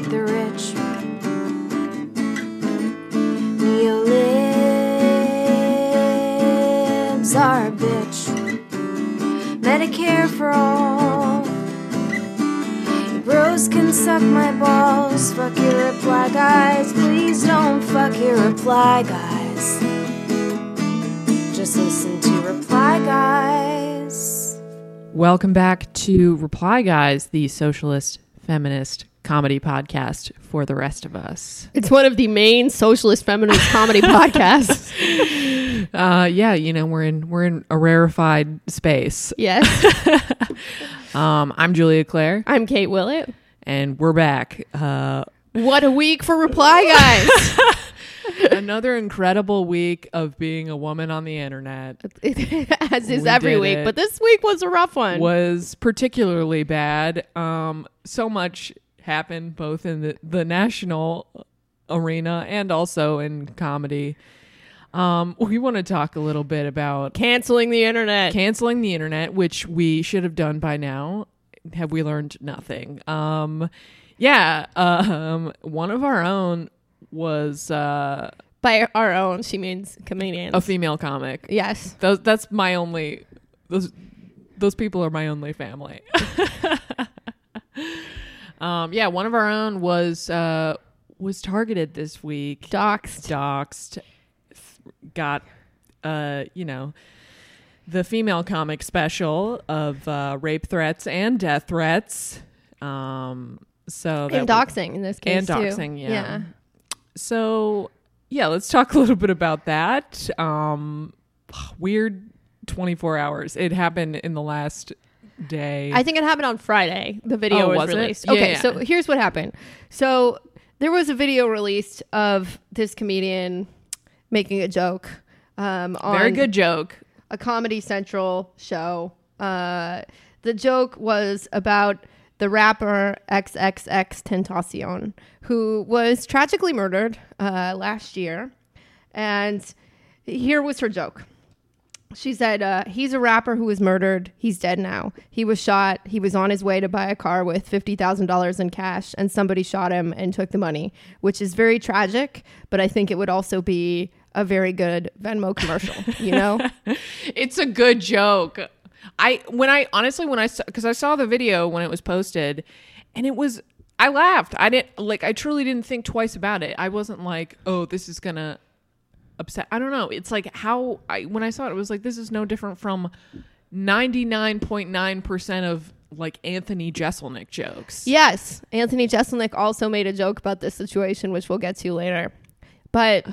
hate the rich. Neolibs are a bitch. Medicare for all. Bros can suck my balls. Fuck your reply guys. Please don't fuck your reply guys. Just listen to reply guys. Welcome back to Reply Guys, the socialist feminist comedy podcast for the rest of us. It's one of the main socialist feminist comedy podcasts. Uh, yeah, you know we're in we're in a rarefied space. Yes. Um, I'm Julia Claire, I'm Kate Willett. and we're back. Uh, What a week for reply guys. another incredible week of being a woman on the internet As is We every week, but this week was a rough one. was particularly bad. Um, so much happened both in the, the national arena and also in comedy. Um, we want to talk a little bit about Canceling the internet. canceling the internet, which we should have done by now. Have we learned nothing? Um, yeah, um, one of our own was uh, By our own, she means comedians. a female comic. yes. Those, that's my only. Those those people are my only family. um, yeah, one of our own was uh, was targeted this week. Doxed. doxed, got, uh, you know, the female comic special of uh, rape threats and death threats. Um, so And doxing in this case. and too. doxing, yeah. So yeah, let's talk a little bit about that. Um, weird twenty four hours. It happened in the last day. I think it happened on Friday. The video Oh, was, was it? released. Yeah, okay, yeah. so here's what happened. So there was a video released of this comedian making a joke um, on Very good joke. a Comedy Central show. Uh, the joke was about the rapper XXX Tentacion, who was tragically murdered uh, last year. And here was her joke. She said, uh, He's a rapper who was murdered. He's dead now. He was shot. He was on his way to buy a car with $50,000 in cash, and somebody shot him and took the money, which is very tragic. But I think it would also be a very good Venmo commercial, you know? It's a good joke. I when I honestly when I saw because I saw the video when it was posted, and it was I laughed. I didn't like I truly didn't think twice about it. I wasn't like, oh, this is gonna upset. I don't know. It's like how I when I saw it, it was like this is no different from ninety nine point nine percent of like Anthony Jeselnik jokes. Yes, Anthony Jeselnik also made a joke about this situation, which we'll get to later. But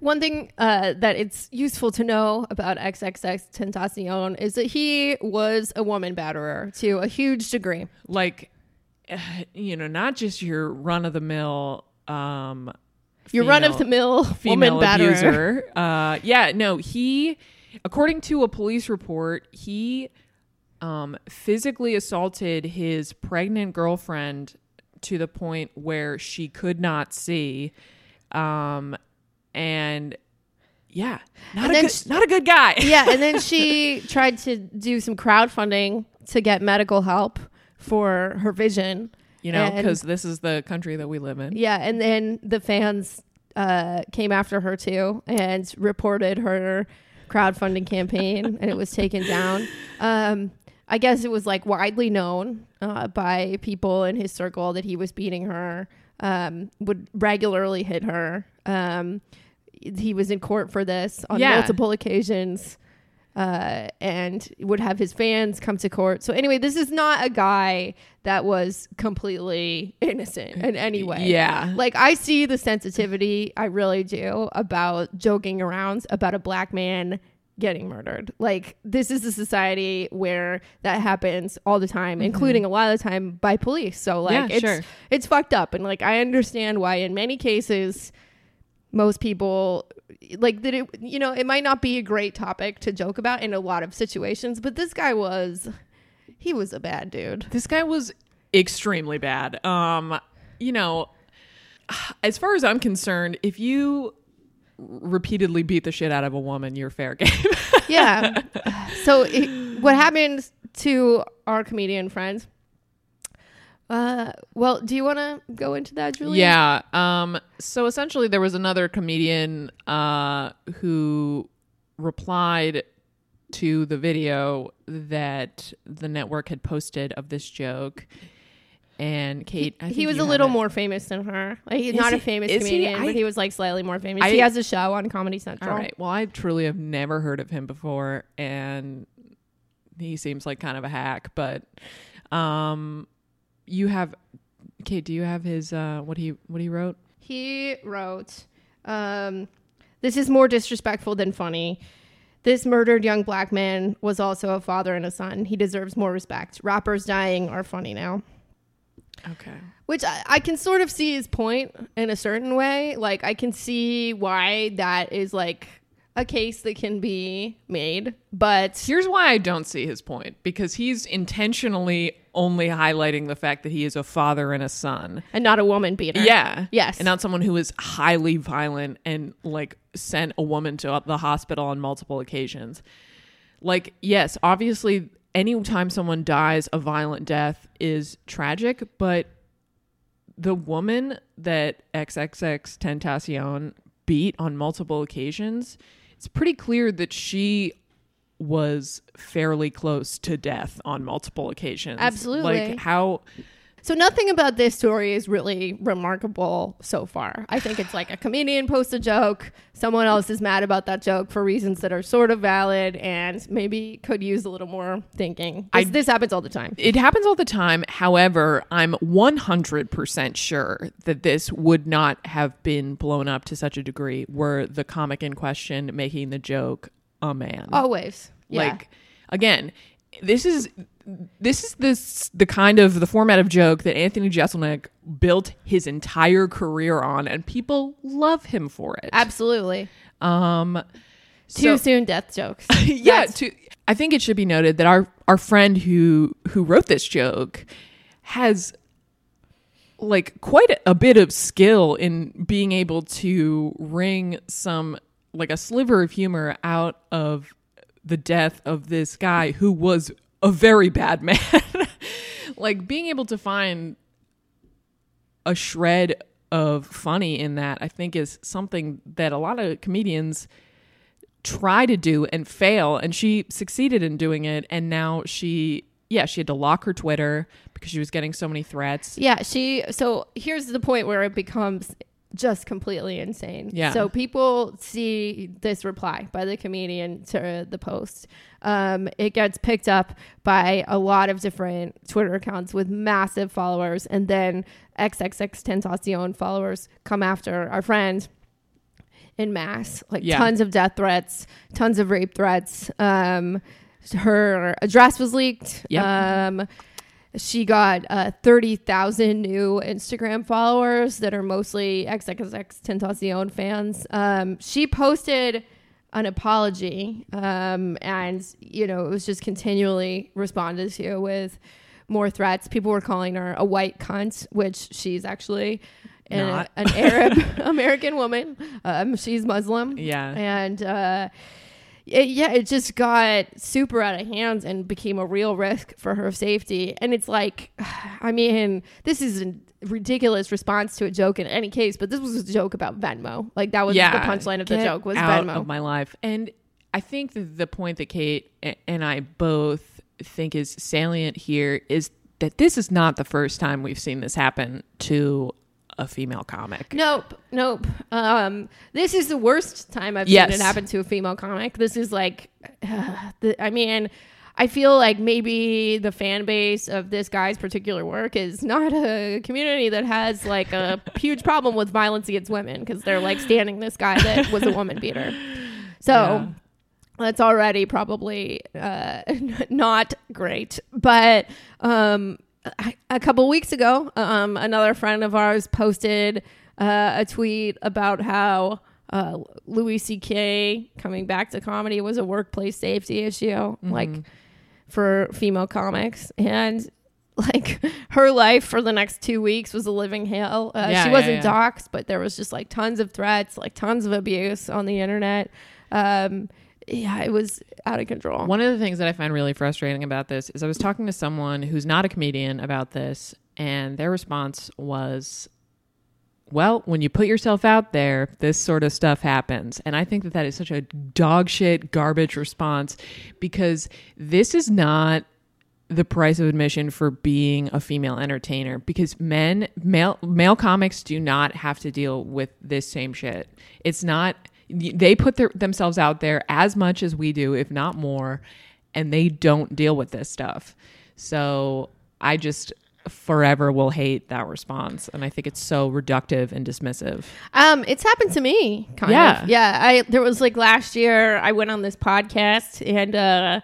one thing uh, that it's useful to know about XXX Tentacion is that he was a woman batterer to a huge degree. Like, uh, you know, not just your run of the mill. Um, Your run of the mill female woman batterer. Uh, yeah, no, he, according to a police report, he um, physically assaulted his pregnant girlfriend to the point where she could not see. Um, and yeah, not, And a good, sh- not a good guy. yeah, and then she tried to do some crowdfunding to get medical help for her vision. You know, because this is the country that we live in. Yeah, and then the fans uh, came after her too and reported her crowdfunding campaign, and it was taken down. Um, I guess it was like widely known uh, by people in his circle that he was beating her, um, would regularly hit her. Um, he was in court for this on Yeah. multiple occasions. Uh, and would have his fans come to court. So anyway, this is not a guy that was completely innocent in any way. Yeah. Like I see the sensitivity, I really do, about joking around about a black man getting murdered. Like this is a society where that happens all the time, including a lot of the time by police. So like Mm-hmm. Yeah, it's sure. it's fucked up and like I understand why in many cases most people like that it you know, it might not be a great topic to joke about in a lot of situations, but this guy was he was a bad dude. This guy was extremely bad. Um, you know, as far as I'm concerned, if you repeatedly beat the shit out of a woman, you're fair game. yeah. So it, what happened to our comedian friends Uh, well, do you want to go into that, Julie? Yeah. Um. So essentially, there was another comedian uh, who replied to the video that the network had posted of this joke, and Kate. I He was a little it. more famous than her. Like, he's Is not a famous is he? comedian, I- but he was like slightly more famous. I- he has a show on Comedy Central. All right. Well, I truly have never heard of him before, and he seems like kind of a hack. But, um, you have, Kate. Do you have his uh what he what he wrote? He wrote, um, "This is more disrespectful than funny." This murdered young black man was also a father and a son. He deserves more respect. Rappers dying are funny now. Okay. Which I, I can sort of see his point in a certain way. Like I can see why that is like a case that can be made, but Here's why I don't see his point because he's intentionally only highlighting the fact that he is a father and a son. and not a woman beater. Yeah. Yes. And not someone who is highly violent and like sent a woman to the hospital on multiple occasions. Like, yes, obviously, anytime someone dies a violent death is tragic, but the woman that XXX Tentacion beat on multiple occasions, it's pretty clear that she was fairly close to death on multiple occasions. Absolutely. Like how So nothing about this story is really remarkable so far. I think it's like a comedian posts a joke, someone else is mad about that joke for reasons that are sort of valid and maybe could use a little more thinking. This, I- this happens all the time. It happens all the time. However, I'm 100% sure that this would not have been blown up to such a degree were the comic in question making the joke a man. Always. Yeah. Like again, this is this is this the kind of the format of joke that Anthony Jeselnik built his entire career on and people love him for it. absolutely. Um Too so- soon death jokes. yeah That's- to, i think it should be noted that our our friend who who wrote this joke has like quite a bit of skill in being able to wring some like a sliver of humor out of the death of this guy who was a very bad man like being able to find a shred of funny in that i think is something that a lot of comedians try to do and fail and she succeeded in doing it and now she yeah she had to lock her twitter because she was getting so many threats Yeah, she. So here's the point where it becomes just completely insane. Yeah. So people see this reply by the comedian to the post. Um, it gets picked up by a lot of different Twitter accounts with massive followers, and then XXX Tentacion followers come after our friend in mass, like Yeah. tons of death threats, tons of rape threats. Um, her address was leaked. Yep. Um, she got uh, 30,000 new Instagram followers that are mostly XXX Tentacion fans. Um, she posted an apology um, and, you know, it was just continually responded to with more threats. People were calling her a white cunt, which she's actually an, an Arab American woman. Um, she's Muslim. yeah And uh, it, yeah, it just got super out of hands and became a real risk for her safety. And it's like, I mean, this is a ridiculous response to a joke in any case, but this was a joke about Venmo. Like that was yeah the punchline of the joke was out Venmo. of my life and i think the point that kate and i both think is salient here is that this is not the first time we've seen this happen to a female comic Nope, nope. Um, this is the worst time I've Yes. seen it happen to a female comic. This is like, the, I mean, I feel like maybe the fan base of this guy's particular work is not a community that has like a huge problem with violence against women because they're like standing this guy that was a woman beater. So. Yeah. That's already probably uh, not great, but um, a- couple weeks ago, um, another friend of ours posted uh, a tweet about how uh, Louis C.K. coming back to comedy was a workplace safety issue, like for female comics, and like her life for the next two weeks was a living hell. Uh, Yeah, she wasn't yeah. doxxed, but there was just like tons of threats, like tons of abuse on the internet. Um, yeah, it was out of control. One of the things that I find really frustrating about this is I was talking to someone who's not a comedian about this, and their response was well, when you put yourself out there, this sort of stuff happens. And I think that that is such a dog shit garbage response because this is not the price of admission for being a female entertainer because men male male comics do not have to deal with this same shit. It's not they put their, themselves out there as much as we do if not more and they don't deal with this stuff. So I just forever will hate that response and I think it's so reductive and dismissive. Um, it's happened to me. Kind Yeah. of. yeah. I there was like last year I went on this podcast and uh,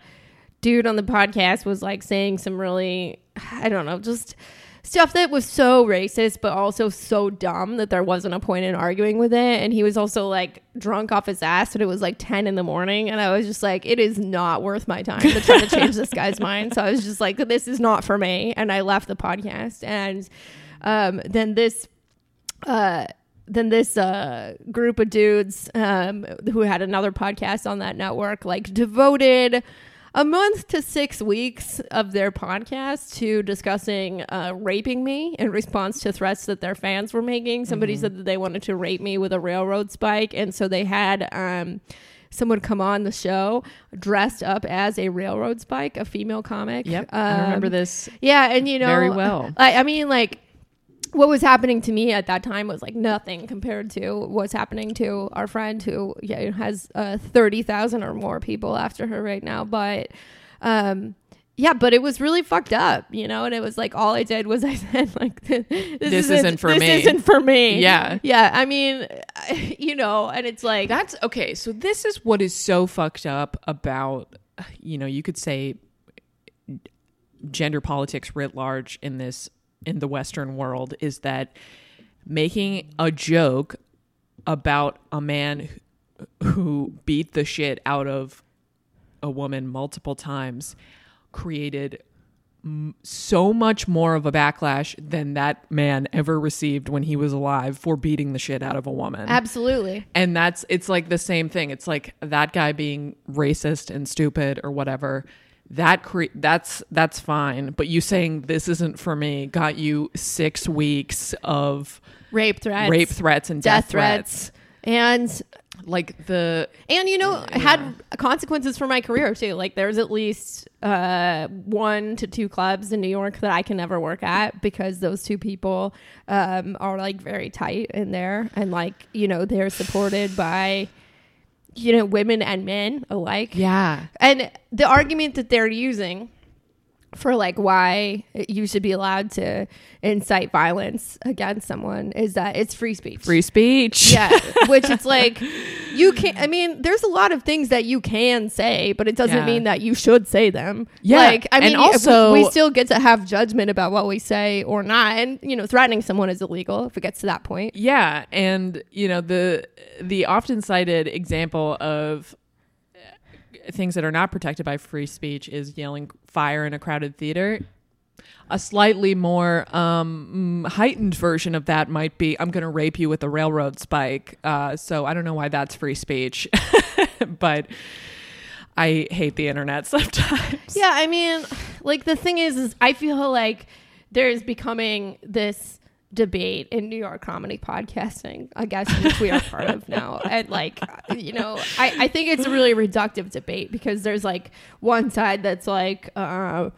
dude on the podcast was like saying some really I don't know just stuff that was so racist but also so dumb that there wasn't a point in arguing with it. And he was also like drunk off his ass and it was like 10 in the morning. And i was just like it is not worth my time to try to change this guy's mind. So i was just like this is not for me. And i left the podcast. And um, then this uh, then this uh, group of dudes um, who had another podcast on that network like devoted a month to six weeks of their podcast to discussing uh, raping me in response to threats that their fans were making. Somebody said that they wanted to rape me with a railroad spike, and so they had. Um, Someone come on the show dressed up as a railroad spike, a female comic. Yep. I remember Um, this Yeah, and you know very well. I, I mean, like, what was happening to me at that time was like nothing compared to what's happening to our friend who yeah, has uh, 30,000 or more people after her right now. But, um, yeah, but it was really fucked up, you know, and it was like all I did was I said like, this, This isn't for this me. This isn't for me. Yeah. yeah. I mean, you know, and it's like That's okay. So this is what is so fucked up about, you know, you could say gender politics writ large in this in the Western world is that making a joke about a man who- beat the shit out of a woman multiple times created m- so much more of a backlash than that man ever received when he was alive for beating the shit out of a woman. Absolutely. and that's it's like the same thing. It's like that guy being racist and stupid or whatever that cre- that's that's fine but you saying this isn't for me got you six weeks of Rape threats, rape threats and death death, threats. threats. And like the and you know had consequences for my career too like there's at least uh one to two clubs in new york that i can never work at because those two people um are like very tight in there and like you know they're supported by you know women and men alike. Yeah. And the argument that they're using for like why you should be allowed to incite violence against someone is that it's free speech free speech yeah, which it's like you can't. I mean, there's a lot of things that you can say, but it doesn't Yeah. mean that you should say them. Yeah, Like I and mean, also- we, we still get to have judgment about what we say or not. And you know, threatening someone is illegal if it gets to that point. Yeah, and you know the the often cited example of things that are not protected by free speech is yelling fire in a crowded theater. A slightly more um, mm, heightened version of that might be I'm going to rape you with a railroad spike. Uh, so I don't know why that's free speech, but I hate the internet sometimes. Yeah, I mean, like the thing is, is I feel like there's becoming this debate in New York comedy podcasting, I guess, which we are part of now. And like, you know, I, I think it's a really reductive debate because there's like one side that's like, uh,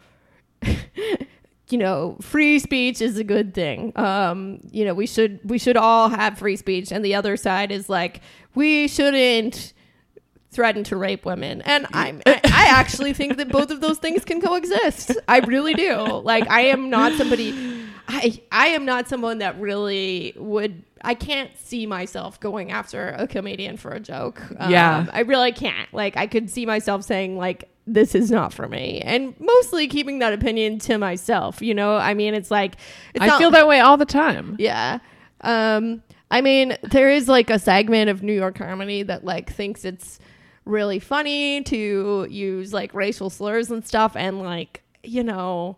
you know, free speech is a good thing. Um, you know, we should we should all have free speech, and the other side is like, we shouldn't threaten to rape women. And i'm I, I actually think that both of those things can coexist. I really do. Like i am not somebody i i am not someone that really would i can't see myself going after a comedian for a joke Um, Yeah. i really can't like i could see myself saying like this is not for me and mostly keeping that opinion to myself you know i mean it's like it's I not- feel that way all the time. yeah. Um, I mean, there is like a segment of New York comedy that like thinks it's really funny to use like racial slurs and stuff, and like you know,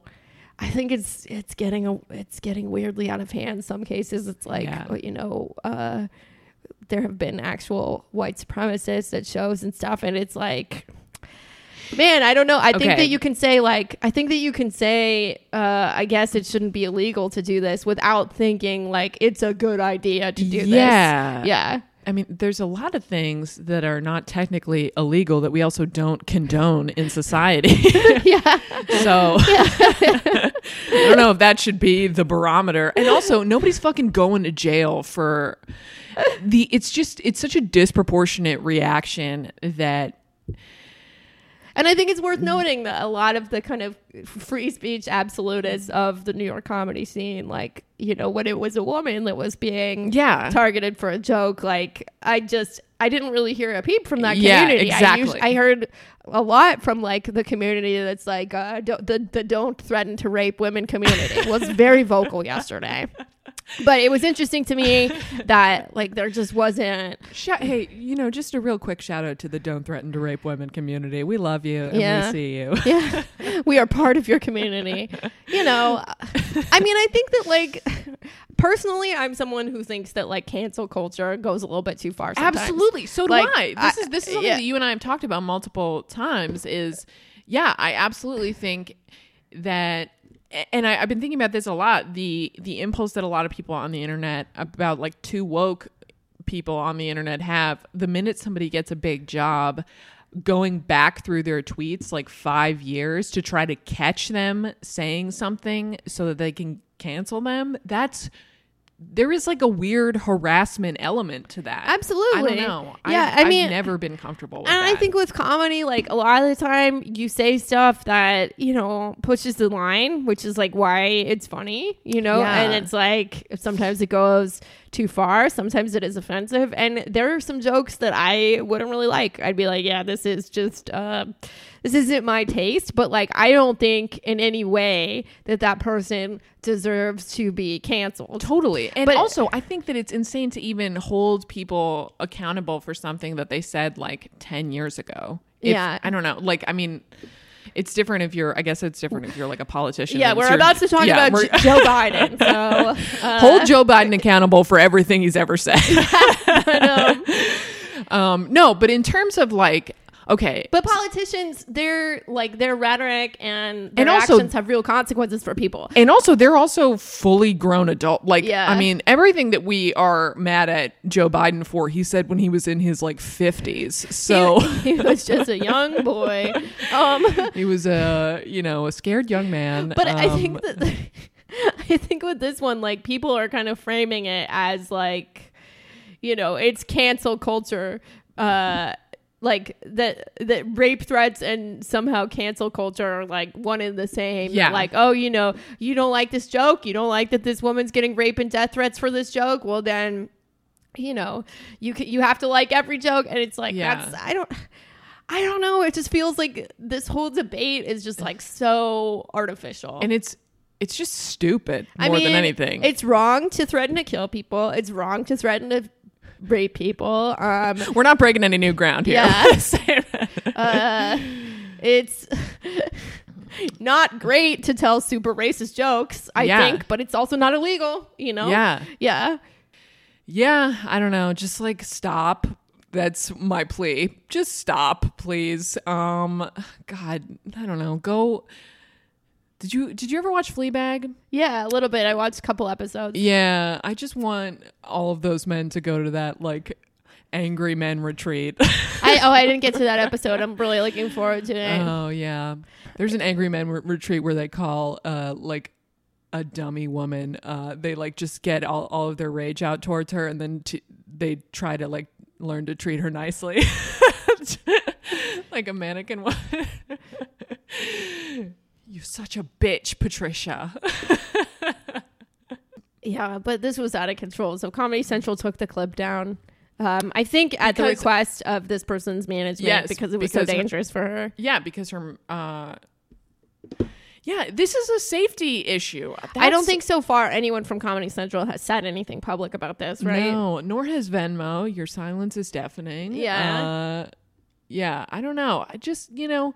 I think it's it's getting a, it's getting weirdly out of hand. Some cases, it's like Yeah. you know, uh, there have been actual white supremacists at shows and stuff, and it's like. Man, I don't know. I think that you can say like I think that you can say uh I guess it shouldn't be illegal to do this without thinking like it's a good idea to do Yeah. this. Yeah, yeah. I mean, there's a lot of things that are not technically illegal that we also don't condone in society. Yeah. so I don't know if that should be the barometer. And also, nobody's fucking going to jail for the. It's just it's such a disproportionate reaction that And I think it's worth noting that a lot of the kind of free speech absolutists of the New York comedy scene, like, you know, when it was a woman that was being Yeah. targeted for a joke, like, I just, I didn't really hear a peep from that Yeah, community. I, exactly. I heard a lot from like the community that's like, uh, don't, the, the don't threaten to rape women community was very vocal yesterday. But it was interesting to me that like there just wasn't hey, you know, just a real quick shout out to the "Don't Threaten to Rape Women" community. We love you and Yeah. we see you. yeah we are part of your community you know i mean i think that like personally i'm someone who thinks that like cancel culture goes a little bit too far sometimes. Absolutely. So do Like, I. This I- is this is uh, something yeah. that you and I have talked about multiple times. Is yeah, I absolutely think that. And I, I've been thinking about this a lot. The the impulse that a lot of people on the internet about like too woke people on the internet have the minute somebody gets a big job going back through their tweets like five years to try to catch them saying something so that they can cancel them that's there is like a weird harassment element to that. Absolutely. i don't know. Yeah, I've, I mean- I've never been comfortable with and i think with comedy like a lot of the time you say stuff that you know pushes the line which is like why it's funny you know? Yeah. and it's like sometimes it goes too far sometimes it is offensive. And there are some jokes that i wouldn't really like. I'd be like yeah this is just uh this isn't my taste but like i don't think in any way that that person deserves to be canceled Totally. And But- also, I think that it's insane to even hold people accountable for something that they said like 10 years ago. If- Yeah. I don't know. Like, I mean, it's different if you're, I guess it's different if you're like a politician. yeah we're about to talk yeah, about joe biden so uh, hold Joe Biden accountable for everything he's ever said. um, no, but in terms of like, okay, But politicians, their like their rhetoric and their And also- actions have real consequences for people. and also they're also fully grown adult. Like, Yeah. I mean, everything that we are mad at Joe Biden for, he said when he was in his like 50s. So. he was just a young boy. Um, He was a you know a scared young man. but I Um, think that I think with this one, like people are kind of framing it as like, you know, it's cancel culture. Uh, like that that rape threats and somehow cancel culture are like one and the same. Yeah. Like, oh, you know, you don't like this joke. You don't like that this woman's getting rape and death threats for this joke. Well, then, you know, you you have to like every joke, and it's like Yeah. that's I don't. I don't know. It just feels like this whole debate is just like so artificial. and it's it's just stupid more I mean, than anything. It's wrong to threaten to kill people. It's wrong to threaten to rape people. Um, We're not breaking any new ground here. Yeah. uh, it's not great to tell super racist jokes, I Yeah. think, but it's also not illegal, you know? yeah, Yeah. yeah. I don't know. Just like stop. That's my plea. Just stop, please. Um, God, I don't know. Go. Did you did you ever watch Fleabag? Yeah, a little bit. I watched a couple episodes. Yeah, I just want all of those men to go to that like angry men retreat. I oh, I didn't get to that episode. I'm really looking forward to it. Oh yeah, there's an angry men re- retreat where they call uh like a dummy woman. Uh, they like just get all, all of their rage out towards her, and then t- they try to like learn to treat her nicely, like a mannequin woman. You such a bitch, Patricia. Yeah, but this was out of control. So Comedy Central took the clip down. Um, I think at the request of this person's management Yes, because it was because so her- dangerous for her. yeah, because her. Uh, yeah, this is a safety issue. I don't think so far anyone from Comedy Central has said anything public about this, right? No, nor has Venmo. Your silence is deafening. Yeah. Uh, yeah, I don't know. I just, you know,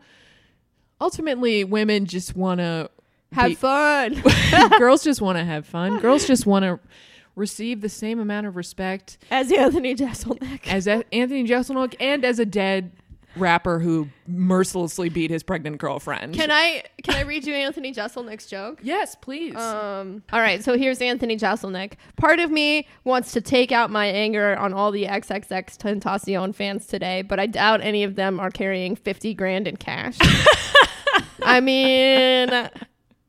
ultimately women just want to Have fun. girls just want to have fun. Girls just want to receive the same amount of respect As Anthony Jeselnik. as A- Anthony Jeselnik and as a dead rapper who mercilessly beat his pregnant girlfriend. Can I can I read you Anthony Jeselnik's joke? yes, please. Um, all right, so here's Anthony Jeselnik. Part of me wants to take out my anger on all the XXX Tentacion fans today, but I doubt any of them are carrying 50 grand in cash. I mean,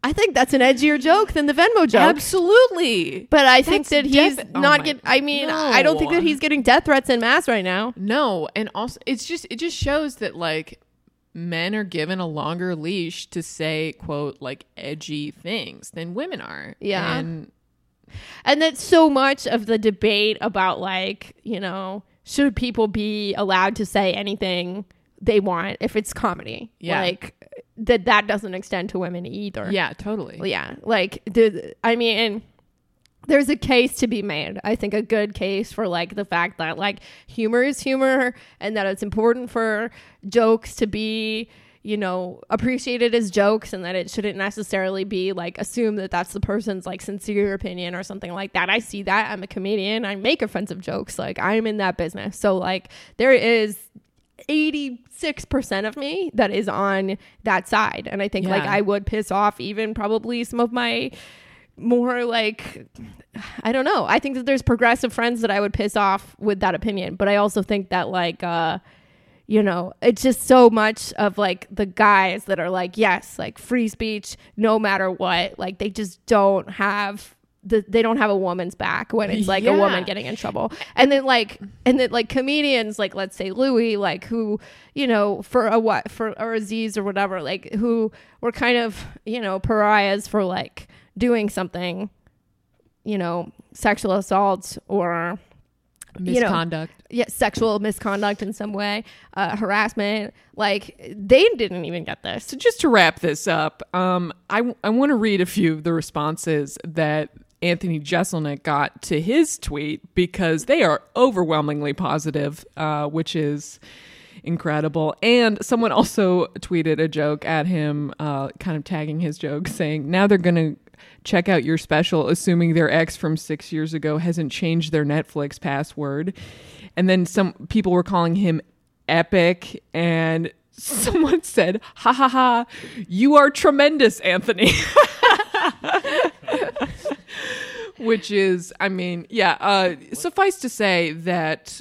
I think that's an edgier joke than the Venmo joke. Absolutely. But I think That's that he's oh not my- get. I mean, I don't think No. that he's getting death threats in mass right now. No, and also it's just it just shows that like men are given a longer leash to say quote like edgy things than women are. Yeah. And and that so much of the debate about like you know should people be allowed to say anything they want if it's comedy. Yeah. like that that doesn't extend to women either. Yeah, totally. yeah. Like the i mean there's a case to be made. I think a good case for like the fact that like humor is humor and that it's important for jokes to be you know appreciated as jokes and that it shouldn't necessarily be like assume that that's the person's like sincere opinion or something like that. I see that. I'm a comedian. I make offensive jokes. Like i'm in that business. So like there is 86% of me that is on that side and i think like i would piss off even probably some of my more like I don't know. I think that there's progressive friends that I would piss off with that opinion, but I also think that like uh you know, it's just so much of like the guys that are like yes, like free speech no matter what. Like they just don't have the, they don't have a woman's back when it's like a woman getting in trouble. And then like and then like comedians like let's say Louis like who, you know, for a what for or Aziz or whatever, like who were kind of, you know, pariahs for like doing something, you know, sexual assault or you know, Misconduct. yeah, sexual misconduct in some way, uh, harassment. Like they didn't even get this. So just to wrap this up, um, I, I want to read a few of the responses that Anthony Jeselnik got to his tweet because they are overwhelmingly positive, uh, which is incredible. And someone also tweeted a joke at him, uh, kind of tagging his joke, saying, "Now they're gonna." Check out your special, assuming their ex from six years ago hasn't changed their Netflix password. And then some people were calling him epic, and someone said, "Ha ha ha, you are tremendous, Anthony." Which is, I mean, yeah. Uh, suffice to say that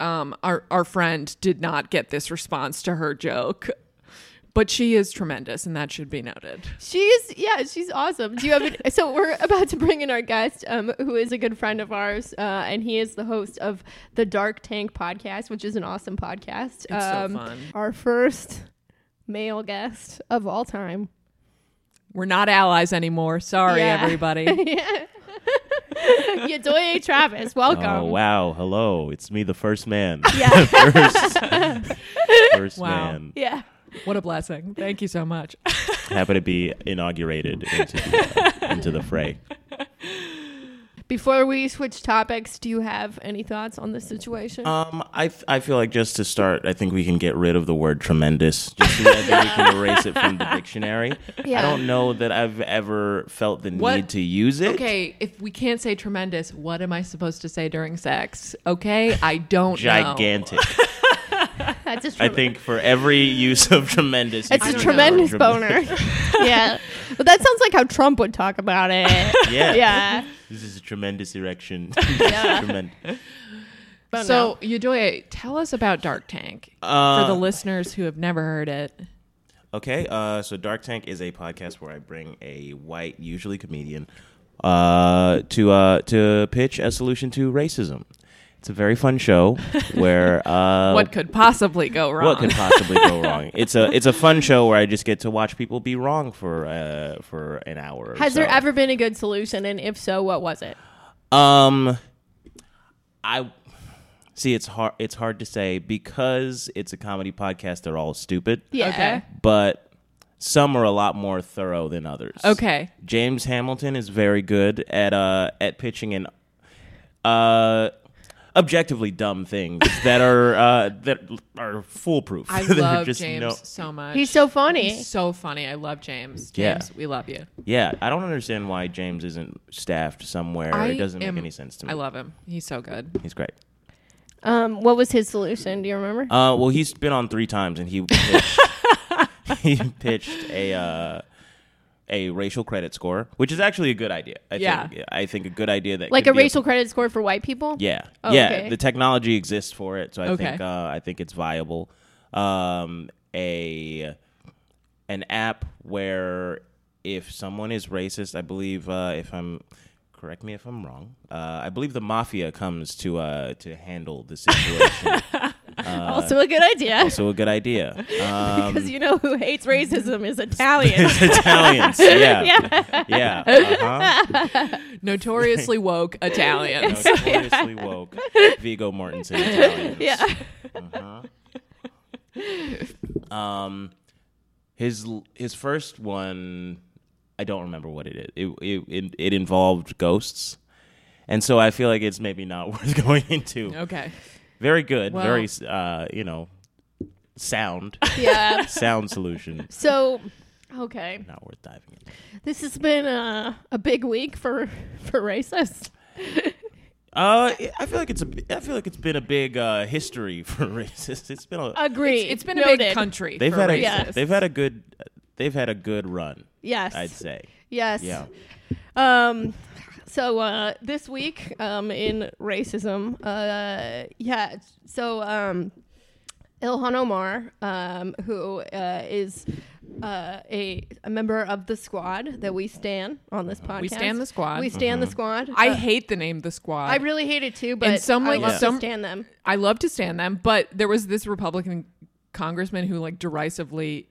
um, our our friend did not get this response to her joke, but she is tremendous, and that should be noted. She's yeah, she's awesome. Do you have? So we're about to bring in our guest, um, who is a good friend of ours, uh, and he is the host of the Dark Tank podcast, which is an awesome podcast. It's so um, fun. Our first male guest of all time. We're not allies anymore. Sorry, Yeah. everybody. Yedoye Travis, welcome. Oh wow! Hello, it's me, the first man. Yeah, first, first Wow. man. yeah. What a blessing. Thank you so much. Happy to be inaugurated into the, uh, into the fray. Before we switch topics, do you have any thoughts on this situation? Um, I th- I feel like just to start, I think we can get rid of the word tremendous. Just so that I we can erase it from the dictionary. Yeah. I don't know that I've ever felt the What- need to use it. Okay, if we can't say tremendous, what am I supposed to say during sex? Okay, I don't know. Gigantic. That's just I think for every use of tremendous, It's a tremendous the boner. yeah. But that sounds like how Trump would talk about it. Yeah. yeah. This is a tremendous erection. Yeah. Tremendous. But So, Yedoye, tell us about Dark Tank Uh, for the listeners who have never heard it. Okay, uh, so Dark Tank is a podcast where I bring a white, usually comedian, uh, to uh, to pitch a solution to racism. It's a very fun show where uh, what could possibly go wrong? what could possibly go wrong? It's a it's a fun show where I just get to watch people be wrong for uh, for an hour. or Has there ever been a good solution? And if so, what was it? Um, I see. It's hard. It's hard to say because it's a comedy podcast. They're all stupid. Yeah. Okay. but some are a lot more thorough than others. Okay. James Hamilton is very good at uh at pitching an uh objectively dumb things that are uh that are foolproof. I They're love just James no- so much. He's so funny. He's so funny. I love James. Yeah. James, we love you. yeah, I don't understand why James isn't staffed somewhere. I it doesn't am- make any sense to me. I love him. He's so good. He's great. Um, what was his solution? Do you remember? Uh, well, he's been on three times, and he pitched, he pitched a uh, a racial credit score, which is actually a good idea. I Yeah. think, I think a good idea that like a racial credit score for white people? yeah, Oh, yeah. okay. The technology exists for it, so I Okay. think uh, I think it's viable. Um, a an app where if someone is racist, I believe uh, if I'm correct me if I'm wrong, uh, I believe the mafia comes to uh, to handle the situation. also a good idea. also a good idea. Um, Because you know who hates racism is Italian. it's Italians. Yeah. Yeah. Uh-huh. Notoriously woke Italians. Notoriously woke. Viggo Mortensen Italians. yeah. Uh-huh. Um, his his first one, I don't remember what it is. It it it, it involved ghosts, and so I feel like it's maybe not worth going into. Okay. Very good. Well- very uh, you know, sound Yeah. sound solution. So, okay. Not worth diving into. This has been a, a big week for for racists. Uh, I feel like it's a. I feel like it's been a big uh, history for racists. It's been a. Agreed. It's been a big country. They've for had a. Yes. They've had a good. They've had a good run. Yes. I'd say. Yes. Yeah. Um, so uh, this week um, in racism, uh, yeah. So um, Ilhan Omar, um, who uh, is uh, a, a member of the squad that we stand on this podcast. We stand the squad. We stand the squad. I Uh, hate the name the squad. I really hate it too, but And some, I like, love some- to stand them. I love to stand them, but there was this Republican congressman who like derisively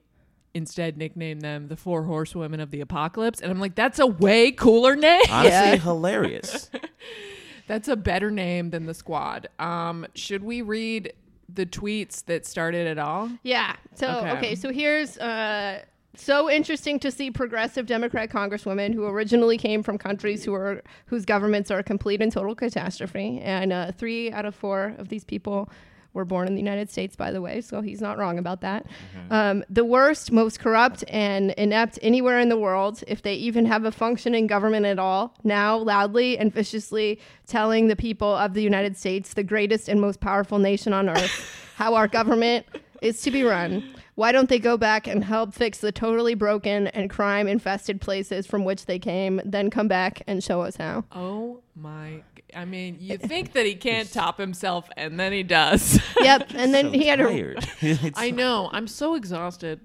instead nickname them the four horsewomen of the apocalypse and i'm like that's a way cooler name Honestly, Yeah. hilarious. that's a better name than the squad um should we read the tweets that started it all Yeah. So Okay. okay, so here's uh so interesting to see progressive Democrat congresswomen who originally came from countries who are whose governments are a complete and total catastrophe, and uh, three out of four of these people were born in the United States, by the way. So he's not wrong about that. Um, the worst, most corrupt, and inept anywhere in the world, if they even have a functioning government at all. Now, loudly and viciously telling the people of the United States, the greatest and most powerful nation on earth, how our government is to be run. Why don't they go back and help fix the totally broken and crime infested places from which they came, then come back and show us how? oh my i mean you think that he can't top himself and then he does Yep. And then So he had a tired. It's- i know i'm so exhausted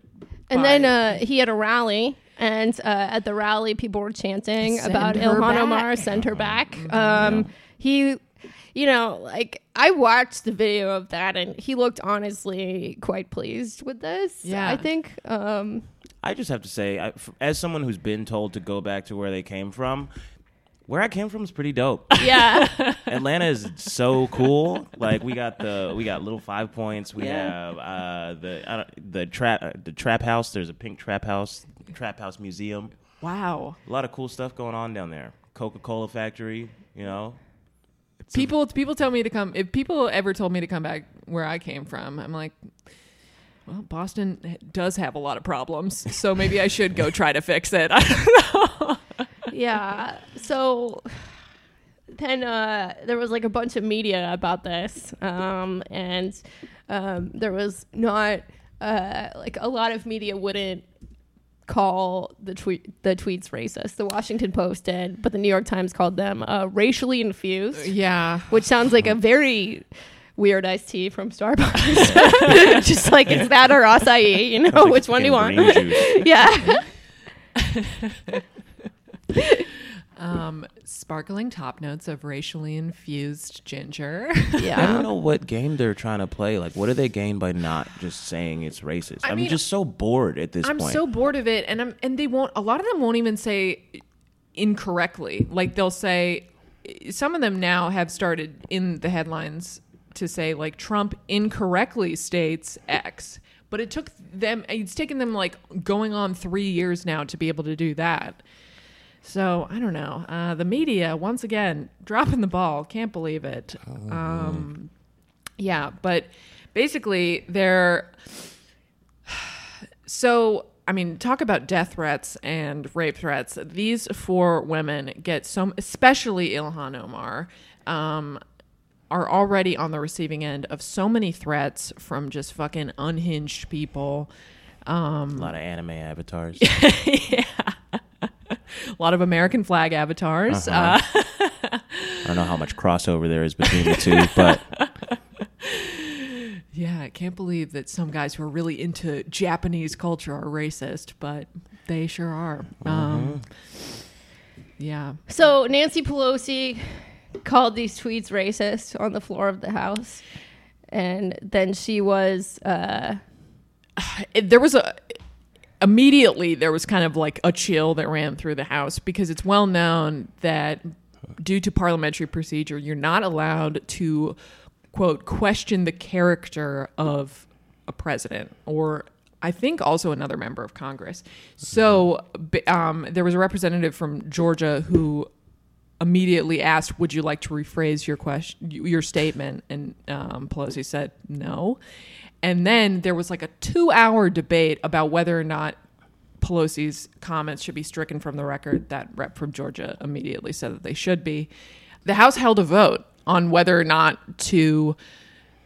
and then uh, he had a rally, and uh, at the rally, people were chanting Send about Ilhan back. Omar, send her back. Um, He, you know, like I watched the video of that, and he looked honestly quite pleased with this. Yeah. I think. Um, I just have to say, I, f- as someone who's been told to go back to where they came from, where I came from is pretty dope. yeah, Atlanta is so cool. Like we got the we got little five points. We Yeah. have uh, the I don't, the trap uh, the trap house. There's a pink trap house, trap house museum. wow A lot of cool stuff going on down there. Coca Cola factory. You know, people people tell me to come if people ever told me to come back where i came from i'm like well boston does have a lot of problems so maybe i should go try to fix it i don't know yeah. So then uh, there was like a bunch of media about this, um, and um, there was not uh, like a lot of media wouldn't call the tweet the tweets racist. The Washington Post did, but the New York Times called them uh, racially infused, yeah which sounds like a very weird iced tea from Starbucks. Just like it's that or acai, you know, like which one do you want? fucking green juice. yeah. Um sparkling top notes of racially infused ginger Yeah. I don't know what game they're trying to play. Like, what do they gain by not just saying it's racist? I I'm mean, just so bored at this I'm point. so bored of it, and I'm and they won't. A lot of them won't even say incorrectly. Like they'll say, some of them now have started in the headlines to say like Trump incorrectly states X, but it took them. It's taken them like going on three years now to be able to do that. So I don't know. Uh, the media once again dropping the ball. Can't believe it. Um, yeah, but basically they're so I mean, talk about death threats and rape threats. These four women get so, especially Ilhan Omar. Um, are already on the receiving end of so many threats from just fucking unhinged people. Um, A lot of anime avatars. yeah. A lot of American flag avatars. Uh-huh. Uh, I don't know how much crossover there is between the two, but yeah, I can't believe that some guys who are really into Japanese culture are racist, but they sure are. Um, yeah. So Nancy Pelosi called these tweets racist on the floor of the House, and then she was. Uh, there was a immediately there was kind of like a chill that ran through the house because it's well known that due to parliamentary procedure you're not allowed to quote question the character of a president or I think also another member of Congress. So um, there was a representative from Georgia who immediately asked, "Would you like to rephrase your question, your statement?" And um, Pelosi said no. And then there was like a two-hour debate about whether or not Pelosi's comments should be stricken from the record. That rep from Georgia immediately said that they should be. The House held a vote on whether or not to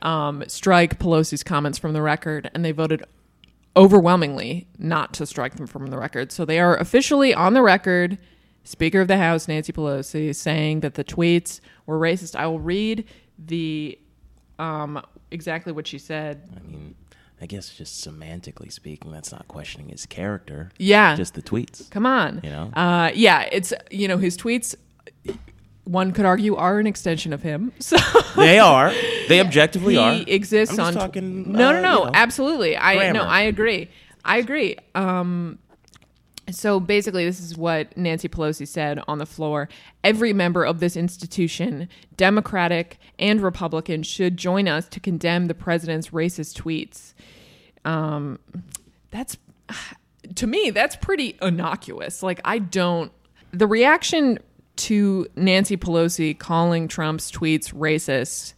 um, strike Pelosi's comments from the record, and they voted overwhelmingly not to strike them from the record. So they are officially on the record. Speaker of the House Nancy Pelosi saying that the tweets were racist. I will read the um, exactly what she said. I mean, I guess just semantically speaking, that's not questioning his character. Yeah, Just the tweets. come on. You know? Uh, yeah, it's you know his tweets. One could argue are an extension of him. So They are. They objectively he are. exists I'm just on talking, no uh, no no you know, absolutely i no i agree i agree um so basically this is what nancy pelosi said on the floor. Every member of this institution democratic and republican should join us to condemn the president's racist tweets. Um that's to me that's pretty innocuous. Like i don't the reaction to nancy pelosi calling trump's tweets racist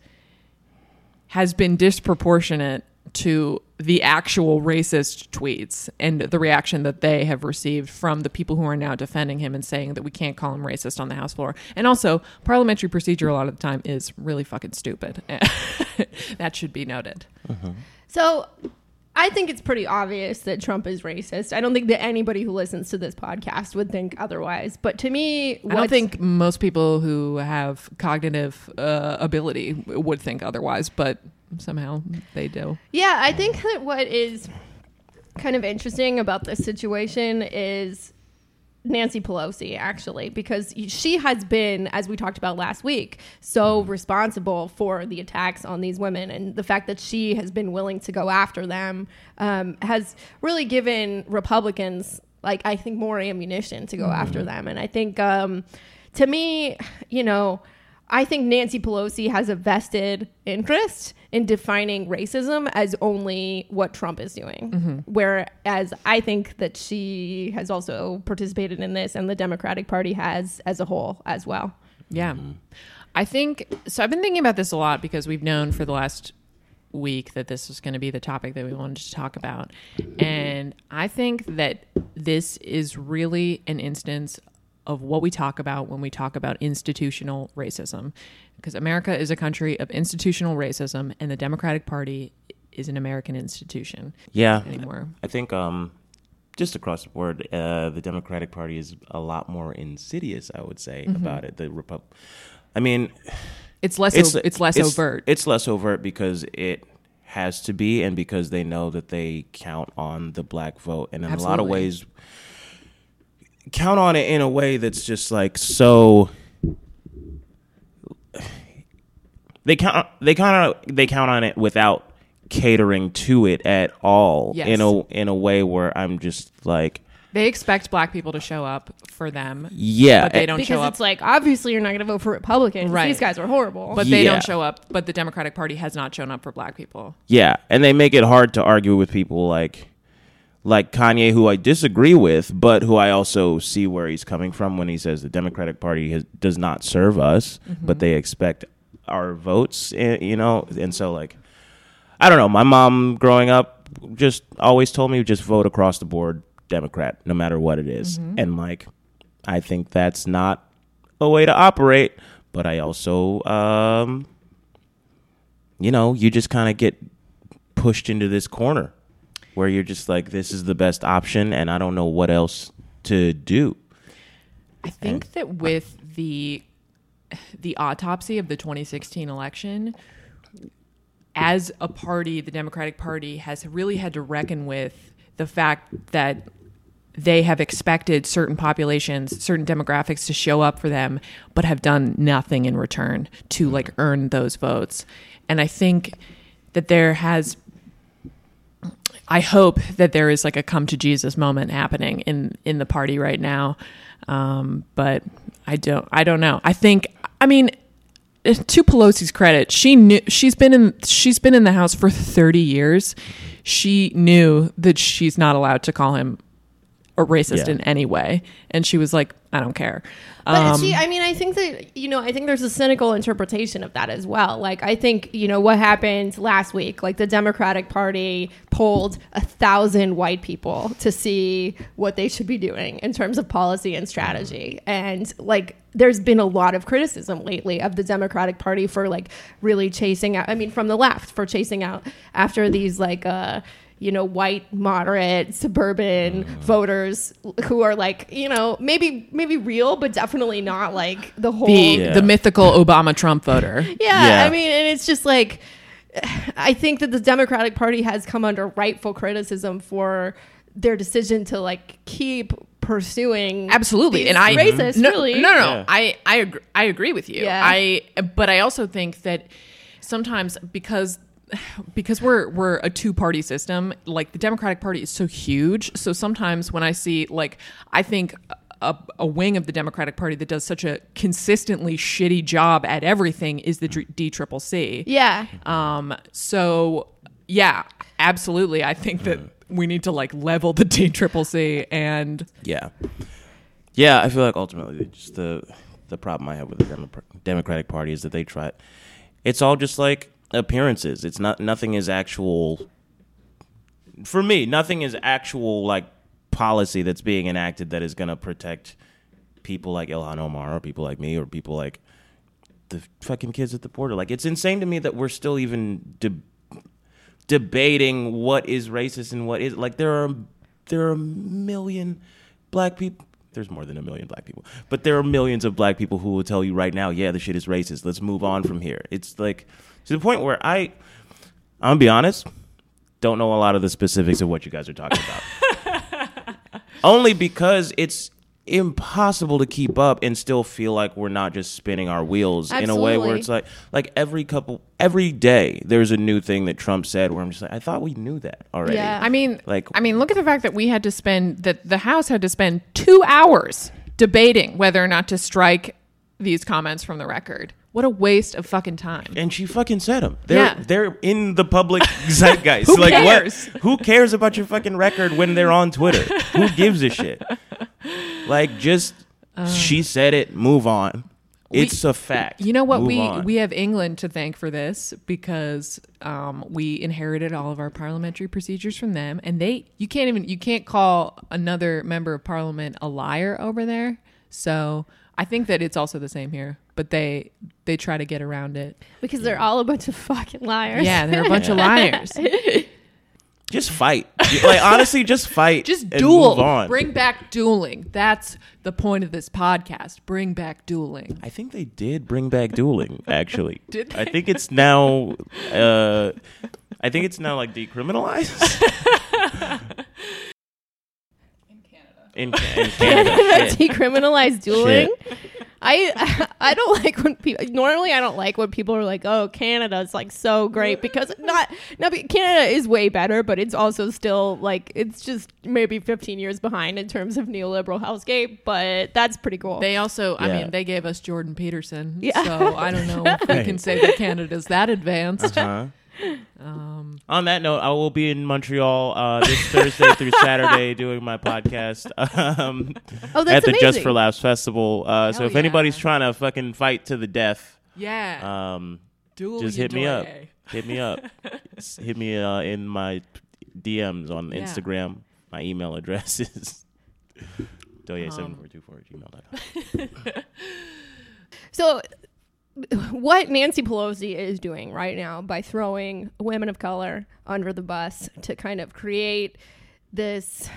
has been disproportionate to the actual racist tweets and the reaction that they have received from the people who are now defending him and saying that we can't call him racist on the House floor. And also, parliamentary procedure a lot of the time is really fucking stupid. that should be noted. so I think it's pretty obvious that Trump is racist. I don't think that anybody who listens to this podcast would think otherwise. But to me, I don't think most people who have cognitive uh, ability would think otherwise, but somehow they do. Yeah, I think that what is kind of interesting about this situation is Nancy Pelosi, actually, because she has been, as we talked about last week, so responsible for the attacks on these women. And the fact that she has been willing to go after them um, has really given Republicans, like, I think, more ammunition to go after them. And I think, um, to me, you know, I think Nancy Pelosi has a vested interest in defining racism as only what Trump is doing. Mm-hmm. Whereas I think that she has also participated in this and the Democratic Party has as a whole as well. Yeah. Mm-hmm. I think so. I've been thinking about this a lot because we've known for the last week that this was going to be the topic that we wanted to talk about. And I think that this is really an instance of what we talk about when we talk about institutional racism. Because America is a country of institutional racism, and the Democratic Party is an American institution Yeah. anymore. I think um, just across the board, uh, the Democratic Party is a lot more insidious. I would say Mm-hmm. about it. The Repub- I mean, It's less. It's, it's less overt. It's less overt because it has to be, and because they know that they count on the black vote, and in a lot of ways, count on it in a way that's just like so. They count. They kind of. They count on it without catering to it at all. Yes. In a in a way where I'm just like, they expect black people to show up for them, yeah, but they don't Because show up. Because it's like, obviously, you're not going to vote for Republicans. Right. These guys are horrible. But they Yeah. don't show up. But the Democratic Party has not shown up for black people. Yeah, and they make it hard to argue with people like like Kanye, who I disagree with, but who I also see where he's coming from when he says the Democratic Party has, does not serve us, but they expect our votes. eh, You know, and so like I don't know. My mom growing up just always told me just vote across the board Democrat, no matter what it is. and like I think that's not a way to operate. But I also um, you know, you just kind of get pushed into this corner where you're just like, this is the best option, and I don't know what else to do. I think that with the the autopsy of the 2016 election, as a party, the Democratic Party has really had to reckon with the fact that they have expected certain populations, certain demographics to show up for them, but have done nothing in return to like earn those votes. And I think that there has I hope that there is like a come to Jesus moment happening in in the party right now. Um, but I don't I don't know. I think I mean to Pelosi's credit, she knew she's been in she's been in the house for 30 years. She knew that she's not allowed to call him a racist Yeah. in any way, and she was like, "I don't care." But Um, she, I mean, I think that, you know, I think there's a cynical interpretation of that as well. Like, I think, you know, what happened last week, like the Democratic Party polled a thousand white people to see what they should be doing in terms of policy and strategy. And, like, there's been a lot of criticism lately of the Democratic Party for, like, really chasing out, I mean, from the left, for chasing out after these, like, uh, you know, white, moderate, suburban mm. voters who are like, you know, maybe maybe real, but definitely not like the whole. the Yeah. the mythical Obama Trump voter. yeah, Yeah. I mean, and it's just like, I think that the Democratic Party has come under rightful criticism for their decision to like keep pursuing absolutely these and i racist no, really no no Yeah. i i agree, I agree with you Yeah. i but i also think that sometimes because because we're we're a two party system like the democratic party is so huge so sometimes when i see like i think a, a wing of the Democratic Party that does such a consistently shitty job at everything is the D Triple C. yeah Um, so yeah, absolutely. I think that we need to like level the D Triple C and Yeah, yeah. I feel like ultimately, just the the problem I have with the Demo- Democratic Party is that they try. It's all just like appearances. It's not. Nothing is actual. For me, nothing is actual like policy that's being enacted that is going to protect people like Ilhan Omar or people like me or people like the fucking kids at the border. Like it's insane to me that we're still even de- debating what is racist and what is like there are there are a million black people there's more than a million black people but there are millions of black people who will tell you right now yeah the shit is racist let's move on from here it's like to the point where i i'm gonna be honest don't know a lot of the specifics of what you guys are talking about only because it's impossible to keep up and still feel like we're not just spinning our wheels in a way where it's like like every couple every day there's a new thing that Trump said where I'm just like I thought we knew that already. Yeah. I mean, Like- I mean, look at the fact that we had to spend that the House had to spend two hours debating whether or not to strike these comments from the record. What a waste of fucking time. And she fucking said them. They're Yeah. they're in the public zeitgeist. Who like cares? what? Who cares about your fucking record when they're on Twitter? Who gives a shit? Like just she said it. Move on. It's a fact. You know what? Move we on. we have England to thank for this because um, we inherited all of our parliamentary procedures from them, and they you can't even you can't call another member of parliament a liar over there. So I think that it's also the same here, but they they try to get around it. because they're all a bunch of fucking liars Yeah, they're a bunch of liars. just fight. like honestly, just fight. Just and duel. Move on. Bring back dueling. That's the point of this podcast. Bring back dueling. I think they did bring back dueling. Actually, Did I think it's now. Uh, I think it's now like decriminalized in Canada. In, Canada. Decriminalize dueling. Shit. I I don't like when people normally I don't like when people are like, "Oh, Canada's like so great" because not now. Canada is way better, but it's also still like it's just maybe 15 years behind in terms of neoliberal hellscape, but that's pretty cool. They also, I mean, they gave us Jordan Peterson. Yeah. So I don't know if we can say that Canada's that advanced. Uh-huh. Um, On that note, I will be in Montreal uh, this Thursday through Saturday doing my podcast um, oh, that's at the amazing. Just for Laughs festival. Uh, so if anybody's trying to fucking fight to the death, yeah. um, just hit me up. hit me up. S- hit me uh, in my DMs on Yeah. Instagram. My email address is doye7424 at gmail.com. So what Nancy Pelosi is doing right now by throwing women of color under the bus to kind of create this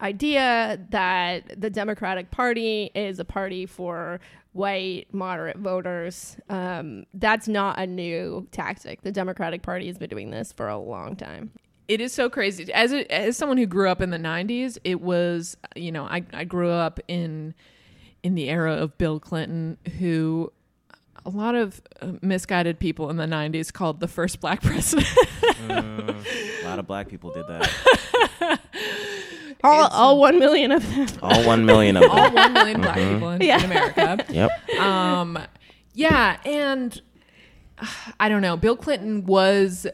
idea that the Democratic Party is a party for white moderate voters. Um, that's not a new tactic. The Democratic Party has been doing this for a long time. it is so crazy as a, as someone who grew up in the 90s it was you know I, I grew up in in the era of bill clinton who a lot of uh, misguided people in the 90s called the first black president a lot of black people did that. All, all one million of them. All one million of them. all them. 1 million black people in, Yeah. in america Yep. um yeah and uh, i don't know bill clinton was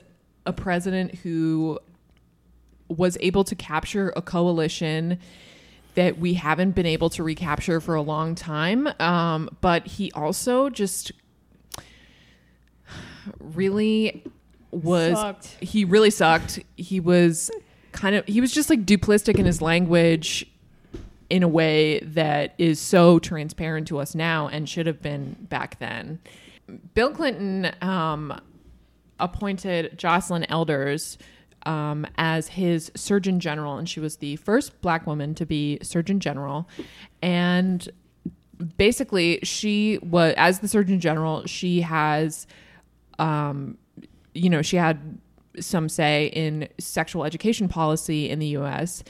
a president who was able to capture a coalition that we haven't been able to recapture for a long time um, but he also just really was Sucked. he really sucked he was kind of he was just like duplistic in his language in a way that is so transparent to us now and should have been back then. Bill Clinton um, appointed Joycelyn Elders um, as his Surgeon General, and she was the first black woman to be Surgeon General. And basically, she was, as the Surgeon General, she has, um, you know, she had some say in sexual education policy in the US.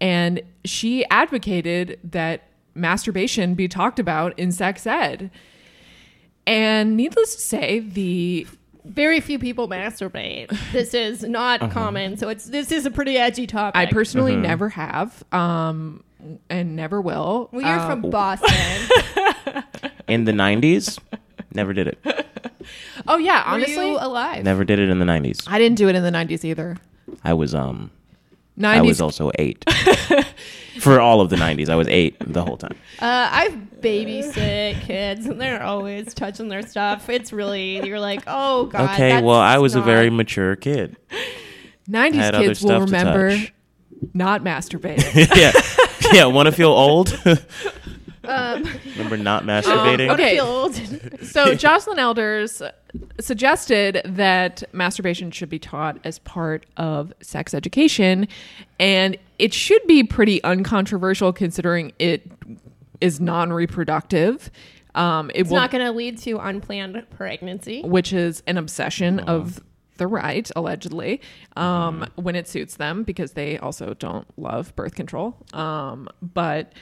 And she advocated that masturbation be talked about in sex ed. And needless to say, the Very few people masturbate. This is not common, so it's this is a pretty edgy topic. I personally never have, um, and never will. well, you're Uh, from Boston. In the '90s, never did it. oh yeah, Were honestly, you alive? Never did it in the '90s. I didn't do it in the '90s either. I was um. I was also eight. For all of the '90s, I was eight the whole time. Uh, I've babysit kids, and they're always touching their stuff. It's really you're like, oh god. okay, well, I was a very mature kid. '90s kids will stuff to remember not masturbating. yeah, yeah. Want to feel old? Um, Remember not masturbating? okay. feel so Joycelyn Elders suggested that masturbation should be taught as part of sex education, and it should be pretty uncontroversial considering it is non-reproductive. Um, it It's will, not going to lead to unplanned pregnancy. which is an obsession of the right, allegedly, um, when it suits them, because they also don't love birth control. Um, but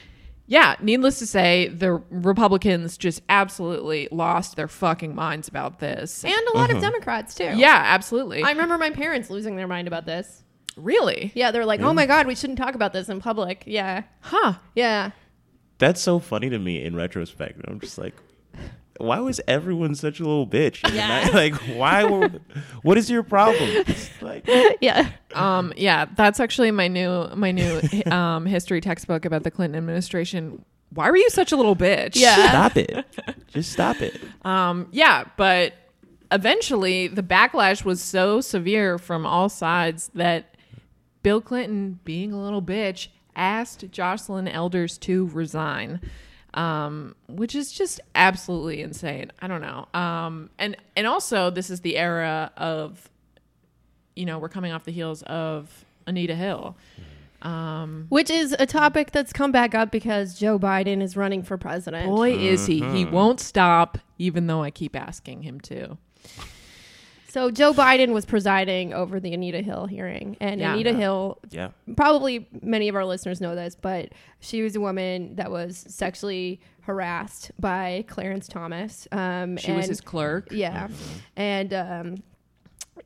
yeah, needless to say, the Republicans just absolutely lost their fucking minds about this. And a lot of uh-huh. Democrats too. yeah, absolutely. I remember my parents losing their mind about this. really? Yeah, they're like, "Oh my god, we shouldn't talk about this in public." Yeah, Huh. yeah. That's so funny to me in retrospect. I'm just like, why was everyone such a little bitch? Yeah. night? Like, why? Were, what is your problem? Like, yeah. Um, yeah, that's actually my new my new um, history textbook about the Clinton administration. Why were you such a little bitch? Yeah. stop it. Just stop it. Um, yeah, but eventually the backlash was so severe from all sides that Bill Clinton, being a little bitch, asked Joycelyn Elders to resign. Um, which is just absolutely insane. I don't know. Um, and and also this is the era of, you know, we're coming off the heels of Anita Hill. Um, Which is a topic that's come back up because Joe Biden is running for president. boy, is he! He won't stop, even though I keep asking him to. So Joe Biden was presiding over the Anita Hill hearing, and Yeah. Anita Hill Yeah. probably many of our listeners know this, but she was a woman that was sexually harassed by Clarence Thomas. Um, She was his clerk. Yeah, and um,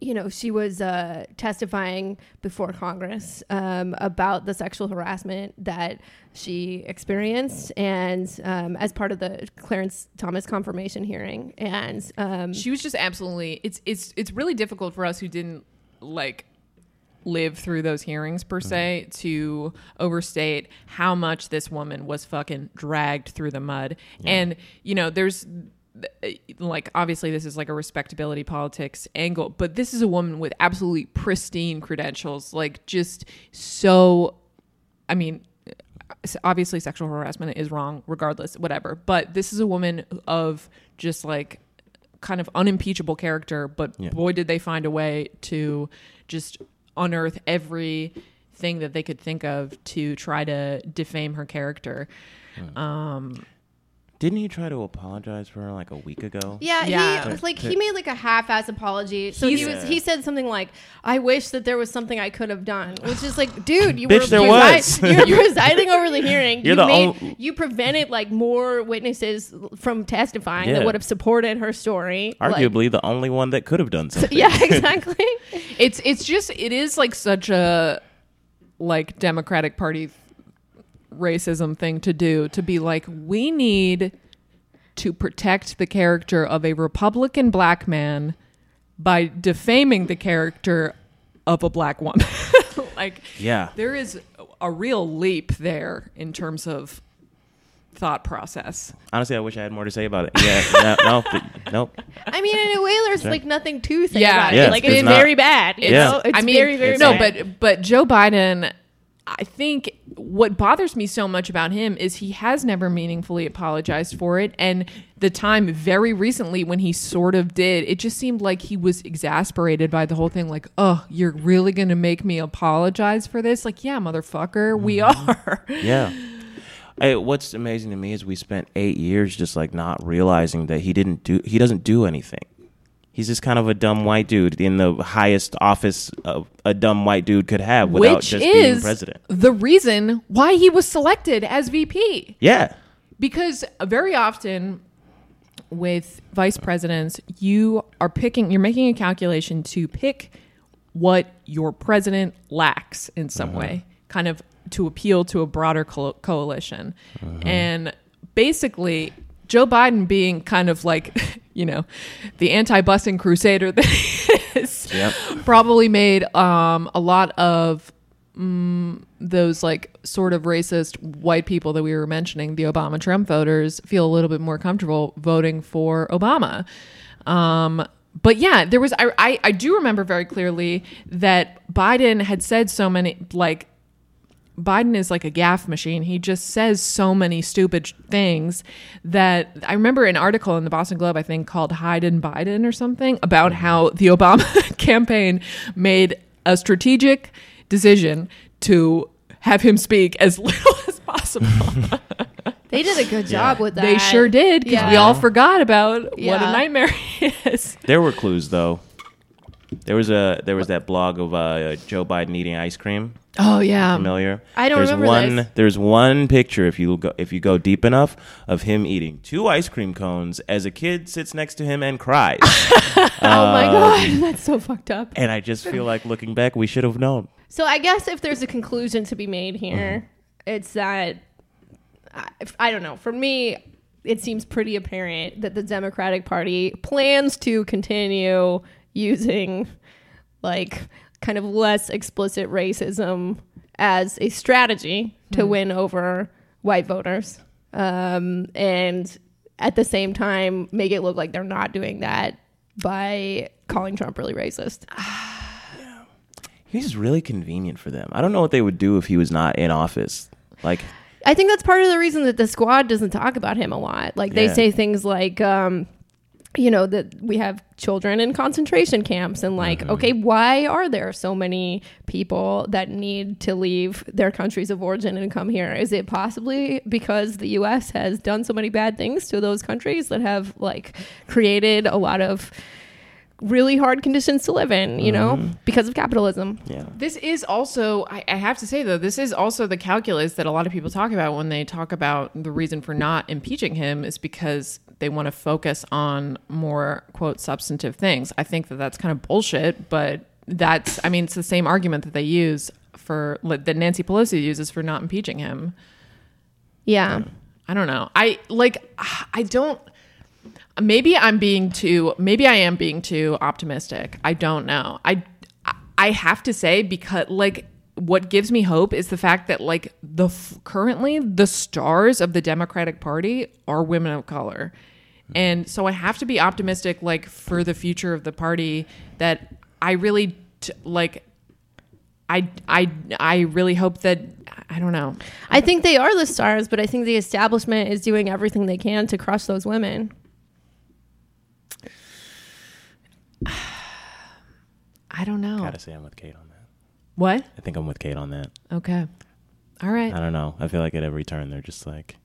you know she was uh, testifying before Congress um, about the sexual harassment that she experienced, and um, as part of the Clarence Thomas confirmation hearing, and um, she was just absolutely it's it's it's really difficult for us who didn't like live through those hearings per se to overstate how much this woman was fucking dragged through the mud. And you know there's like obviously this is like a respectability politics angle but this is a woman with absolutely pristine credentials like just so i mean obviously sexual harassment is wrong regardless whatever but this is a woman of just like kind of unimpeachable character, but Yeah. boy did they find a way to just unearth everything that they could think of to try to defame her character. Um, Didn't he try to apologize for her like a week ago? Yeah, Yeah. he like he made like a half-ass apology. So he was he said something like, "I wish that there was something I could have done," which is like, dude, you Bitch, were there presi- was. you're presiding over the hearing. You're you the made on- you prevented like more witnesses from testifying Yeah. that would have supported her story. Like- Arguably the only one that could have done something. yeah, exactly. it's it's just it is like such a like Democratic Party racism thing to do to be like we need to protect the character of a Republican black man by defaming the character of a black woman. like Yeah. there is a real leap there in terms of thought process. Honestly, I wish I had more to say about it. Yeah. no, no, nope. I mean, in a way, there's like nothing to say Yeah. about Yeah, it. Like it's it's not- very bad. You Yeah. know, it's I mean, very very no, bad. but but Joe Biden, I think what bothers me so much about him is he has never meaningfully apologized for it, and the time very recently when he sort of did, it just seemed like he was exasperated by the whole thing. Like, oh, you're really gonna make me apologize for this? Like, yeah, motherfucker, we mm-hmm. are. Yeah. Hey, what's amazing to me is we spent eight years just like not realizing that he didn't do he doesn't do anything. He's just kind of a dumb white dude in the highest office of a dumb white dude could have without Which just being president. the reason why he was selected as VP. Yeah. because very often with vice presidents you are picking you're making a calculation to pick what your president lacks in some uh-huh. way kind of to appeal to a broader co- coalition uh-huh. and basically joe biden being kind of like you know the anti-busing crusader that he is Yep. probably made um, a lot of mm, those like sort of racist white people that we were mentioning, the Obama Trump voters, feel a little bit more comfortable voting for Obama. Um, but yeah, there was I, I I do remember very clearly that Biden had said so many like Biden is like a gaff machine. He just says so many stupid things that I remember an article in the Boston Globe, I think, called Hide and Biden or something about mm-hmm. how the Obama campaign made a strategic decision to have him speak as little as possible. they did a good job with that. they sure did because we all forgot about what a nightmare he is. There were clues though. There was a there was that blog of uh, Joe Biden eating ice cream. Oh yeah, Familiar? I don't there's remember one, this. There's one picture if you go if you go deep enough of him eating two ice cream cones as a kid sits next to him and cries. Oh my Um, god, that's so fucked up. and I just feel like looking back, we should have known. So I guess if there's a conclusion to be made here, it's that I, I don't know. For me, it seems pretty apparent that the Democratic Party plans to continue using like kind of less explicit racism as a strategy to win over white voters. Um, and at the same time make it look like they're not doing that by calling Trump really racist. He's just really convenient for them. I don't know what they would do if he was not in office. Like, I think that's part of the reason that the squad doesn't talk about him a lot. Like they Yeah. say things like, um, you know, that we have children in concentration camps, and like, Mm-hmm. okay, why are there so many people that need to leave their countries of origin and come here? Is it possibly because the U.S. has done so many bad things to those countries that have like created a lot of really hard conditions to live in? You know, Mm-hmm. because of capitalism. yeah. This is also, I, I have to say though, this is also the calculus that a lot of people talk about when they talk about the reason for not impeaching him is because they want to focus on more, quote, substantive things. I think that that's kind of bullshit, but that's, I mean, it's the same argument that they use for, that Nancy Pelosi uses for not impeaching him. Yeah. I don't know. I like I don't maybe I'm being too maybe I am being too optimistic. I don't know. I I have to say because like what gives me hope is the fact that like the currently the stars of the Democratic Party are women of color. And so I have to be optimistic like for the future of the party that I really t- like I I I really hope that I don't know. I think they are the stars, but I think the establishment is doing everything they can to crush those women. I don't know. Gotta say, I'm with Kate on that. What? I think I'm with Kate on that. Okay. All right. I don't know. I feel like at every turn they're just like,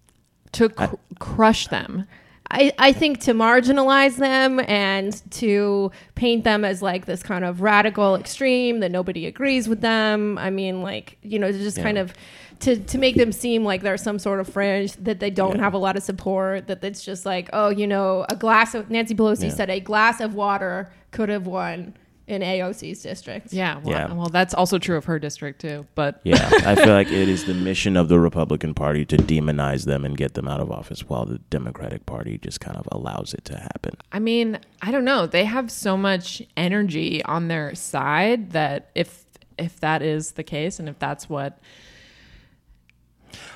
To cr- crush them. I, I think to marginalize them and to paint them as like this kind of radical extreme that nobody agrees with them. I mean, like, you know, to just Yeah. kind of to, to make them seem like they're some sort of fringe, that they don't Yeah. have a lot of support, that it's just like, oh, you know, a glass of Nancy Pelosi Yeah. said a glass of water could have won in AOC's district. Yeah. Well, Yeah. well, that's also true of her district too. But yeah. I feel like it is the mission of the Republican Party to demonize them and get them out of office, while the Democratic Party just kind of allows it to happen. I mean, I don't know. They have so much energy on their side that if if that is the case and if that's what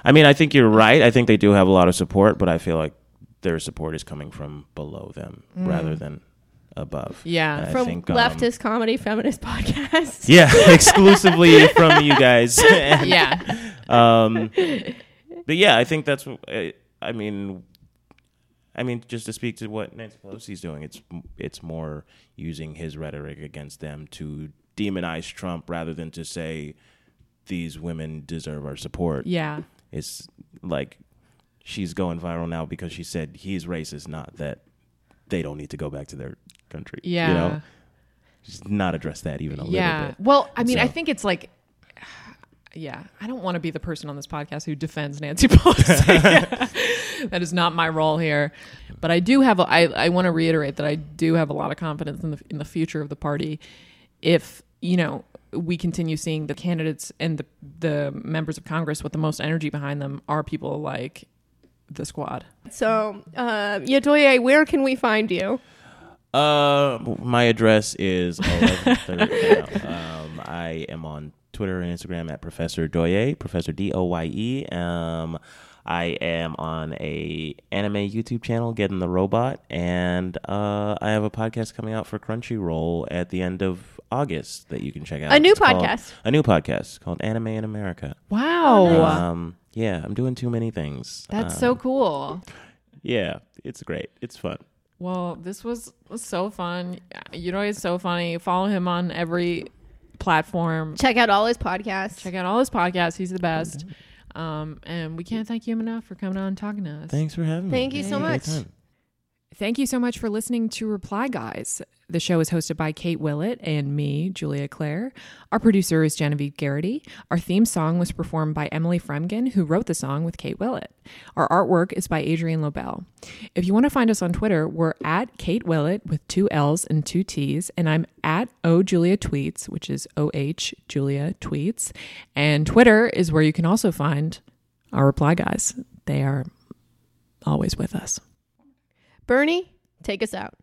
I mean, I think you're right. I think they do have a lot of support, but I feel like their support is coming from below them rather than above. Yeah. And From think, um, leftist comedy feminist podcast. Yeah, exclusively from you guys. yeah. um, but yeah, I think that's. I, I mean, I mean, just to speak to what Nancy Pelosi's doing, it's it's more using his rhetoric against them to demonize Trump rather than to say these women deserve our support. Yeah. It's like she's going viral now because she said he's racist, not that they don't need to go back to their country. Yeah. you know, just not address that even a yeah. little bit. Well, I mean, I think it's like yeah, I don't want to be the person on this podcast who defends Nancy Pelosi. that is not my role here. But I do have a, I, I want to reiterate that I do have a lot of confidence in the in the future of the party if, you know, we continue seeing the candidates and the the members of Congress with the most energy behind them are people like the squad. So, uh, Yedoye, where can we find you? Uh, my address is 11th. no, um, I am on Twitter and Instagram at Professor Doye, Professor D O Y E. Um, I am on a anime YouTube channel, Getting the Robot, and uh, I have a podcast coming out for Crunchyroll at the end of August that you can check out. A new It's called- podcast. a new podcast called Anime in America. Wow. Um, yeah, I'm doing too many things. That's Um, so cool. Yeah, it's great. It's fun. Well, this was, was so fun. You know, he's so funny. Follow him on every platform. Check out all his podcasts. Check out all his podcasts. He's the best. Um, and we can't thank him enough for coming on and talking to us. Thanks for having me. Thank you so Great much. Thank you so much for listening to Reply Guys. The show is hosted by Kate Willett and me, Julia Clare. Our producer is Genevieve Garrity. Our theme song was performed by Emily Fremgen, who wrote the song with Kate Willett. Our artwork is by Adrian Lobel. If you want to find us on Twitter, we're at Kate Willett with two L's and two T's, and I'm at O Julia Tweets, which is O H Julia Tweets. And Twitter is where you can also find our Reply Guys. They are always with us. Bernie, take us out.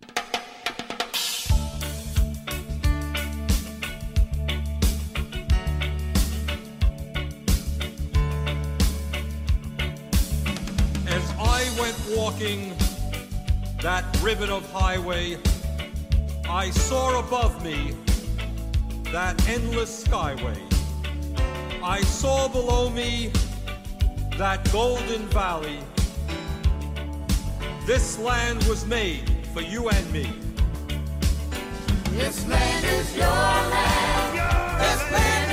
As I went walking that ribbon of highway, I saw above me that endless skyway. I saw below me that golden valley. This land was made for you and me. This land is your land. Your this land